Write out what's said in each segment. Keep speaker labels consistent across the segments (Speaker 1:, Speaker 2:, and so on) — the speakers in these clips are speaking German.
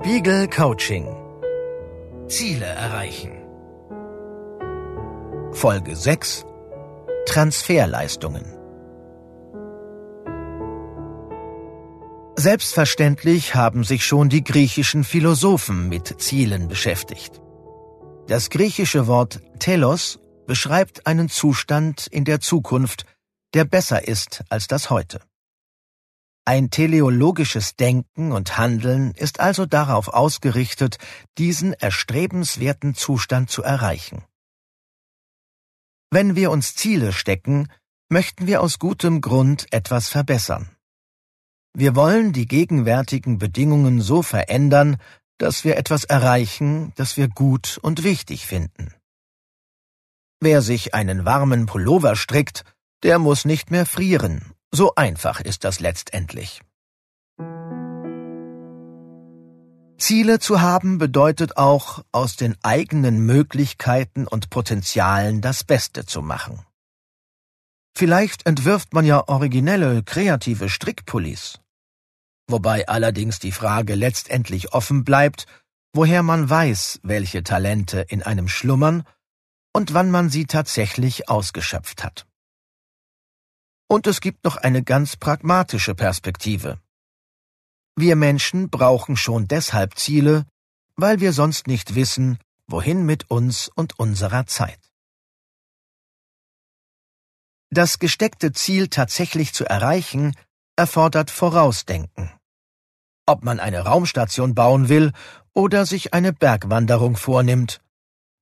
Speaker 1: Spiegel Coaching. Ziele erreichen. Folge 6. Transferleistungen. Selbstverständlich haben sich schon die griechischen Philosophen mit Zielen beschäftigt. Das griechische Wort telos beschreibt einen Zustand in der Zukunft, der besser ist als das heute. Ein teleologisches Denken und Handeln ist also darauf ausgerichtet, diesen erstrebenswerten Zustand zu erreichen. Wenn wir uns Ziele stecken, möchten wir aus gutem Grund etwas verbessern. Wir wollen die gegenwärtigen Bedingungen so verändern, dass wir etwas erreichen, das wir gut und wichtig finden. Wer sich einen warmen Pullover strickt, der muss nicht mehr frieren so einfach ist das letztendlich. Ziele zu haben bedeutet auch, aus den eigenen Möglichkeiten und Potenzialen das Beste zu machen. Vielleicht entwirft man ja originelle, kreative Strickpullis. Wobei allerdings die Frage letztendlich offen bleibt, woher man weiß, welche Talente in einem schlummern und wann man sie tatsächlich ausgeschöpft hat. Und es gibt noch eine ganz pragmatische Perspektive. Wir Menschen brauchen schon deshalb Ziele, weil wir sonst nicht wissen, wohin mit uns und unserer Zeit. Das gesteckte Ziel tatsächlich zu erreichen, erfordert Vorausdenken. Ob man eine Raumstation bauen will oder sich eine Bergwanderung vornimmt,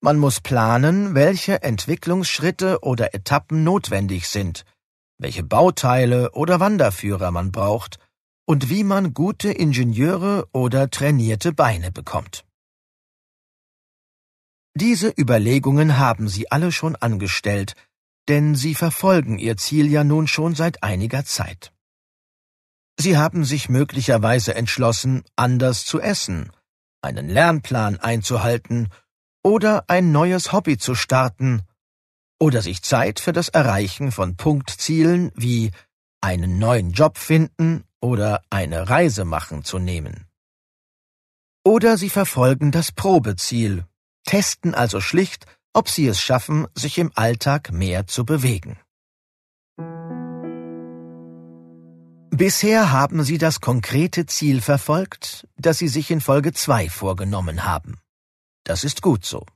Speaker 1: man muss planen, welche Entwicklungsschritte oder Etappen notwendig sind, welche Bauteile oder Wanderführer man braucht und wie man gute Ingenieure oder trainierte Beine bekommt. Diese Überlegungen haben Sie alle schon angestellt, denn Sie verfolgen Ihr Ziel ja nun schon seit einiger Zeit. Sie haben sich möglicherweise entschlossen, anders zu essen, einen Lernplan einzuhalten oder ein neues Hobby zu starten oder sich Zeit für das Erreichen von Punktzielen wie einen neuen Job finden oder eine Reise machen zu nehmen. Oder sie verfolgen das Probeziel, testen also schlicht, ob sie es schaffen, sich im Alltag mehr zu bewegen. Bisher haben sie das konkrete Ziel verfolgt, das sie sich in Folge 2 vorgenommen haben. Das ist gut so.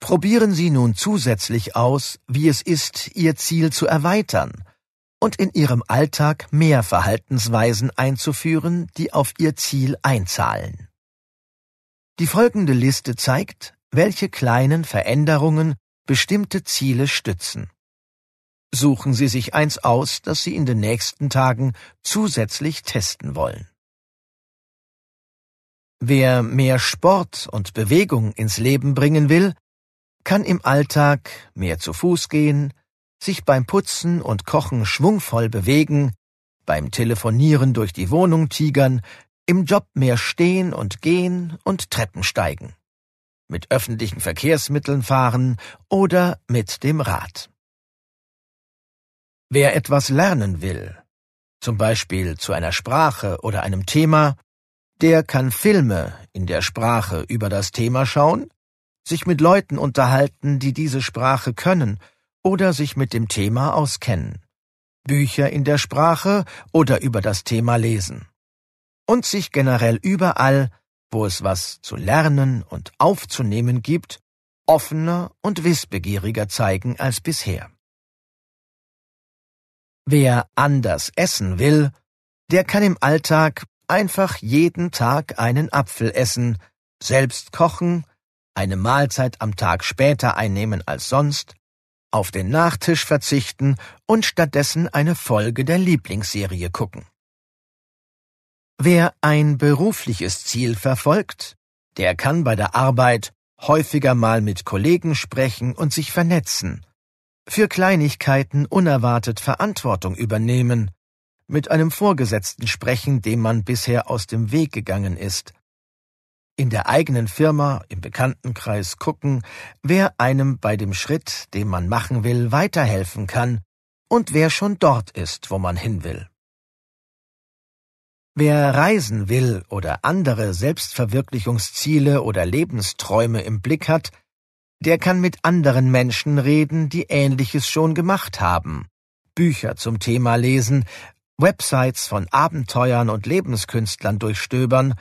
Speaker 1: Probieren Sie nun zusätzlich aus, wie es ist, Ihr Ziel zu erweitern und in Ihrem Alltag mehr Verhaltensweisen einzuführen, die auf Ihr Ziel einzahlen. Die folgende Liste zeigt, welche kleinen Veränderungen bestimmte Ziele stützen. Suchen Sie sich eins aus, das Sie in den nächsten Tagen zusätzlich testen wollen. Wer mehr Sport und Bewegung ins Leben bringen will, kann im Alltag mehr zu Fuß gehen, sich beim Putzen und Kochen schwungvoll bewegen, beim Telefonieren durch die Wohnung tigern, im Job mehr stehen und gehen und Treppen steigen, mit öffentlichen Verkehrsmitteln fahren oder mit dem Rad. Wer etwas lernen will, zum Beispiel zu einer Sprache oder einem Thema, der kann Filme in der Sprache über das Thema schauen sich mit Leuten unterhalten, die diese Sprache können oder sich mit dem Thema auskennen, Bücher in der Sprache oder über das Thema lesen und sich generell überall, wo es was zu lernen und aufzunehmen gibt, offener und wissbegieriger zeigen als bisher. Wer anders essen will, der kann im Alltag einfach jeden Tag einen Apfel essen, selbst kochen eine Mahlzeit am Tag später einnehmen als sonst, auf den Nachtisch verzichten und stattdessen eine Folge der Lieblingsserie gucken. Wer ein berufliches Ziel verfolgt, der kann bei der Arbeit häufiger mal mit Kollegen sprechen und sich vernetzen, für Kleinigkeiten unerwartet Verantwortung übernehmen, mit einem Vorgesetzten sprechen, dem man bisher aus dem Weg gegangen ist, in der eigenen Firma, im Bekanntenkreis gucken, wer einem bei dem Schritt, den man machen will, weiterhelfen kann und wer schon dort ist, wo man hin will. Wer reisen will oder andere Selbstverwirklichungsziele oder Lebensträume im Blick hat, der kann mit anderen Menschen reden, die Ähnliches schon gemacht haben, Bücher zum Thema lesen, Websites von Abenteuern und Lebenskünstlern durchstöbern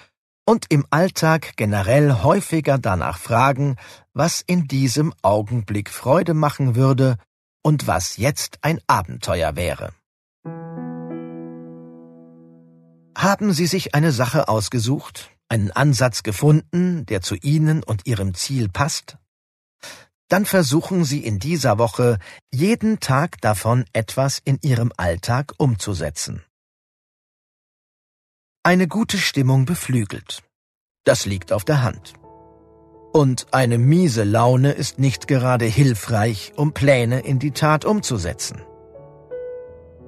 Speaker 1: und im Alltag generell häufiger danach fragen, was in diesem Augenblick Freude machen würde und was jetzt ein Abenteuer wäre. Haben Sie sich eine Sache ausgesucht, einen Ansatz gefunden, der zu Ihnen und Ihrem Ziel passt? Dann versuchen Sie in dieser Woche jeden Tag davon etwas in Ihrem Alltag umzusetzen. Eine gute Stimmung beflügelt. Das liegt auf der Hand. Und eine miese Laune ist nicht gerade hilfreich, um Pläne in die Tat umzusetzen.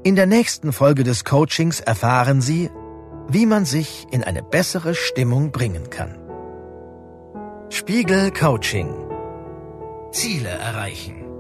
Speaker 1: In der nächsten Folge des Coachings erfahren Sie, wie man sich in eine bessere Stimmung bringen kann. Spiegel Coaching Ziele erreichen.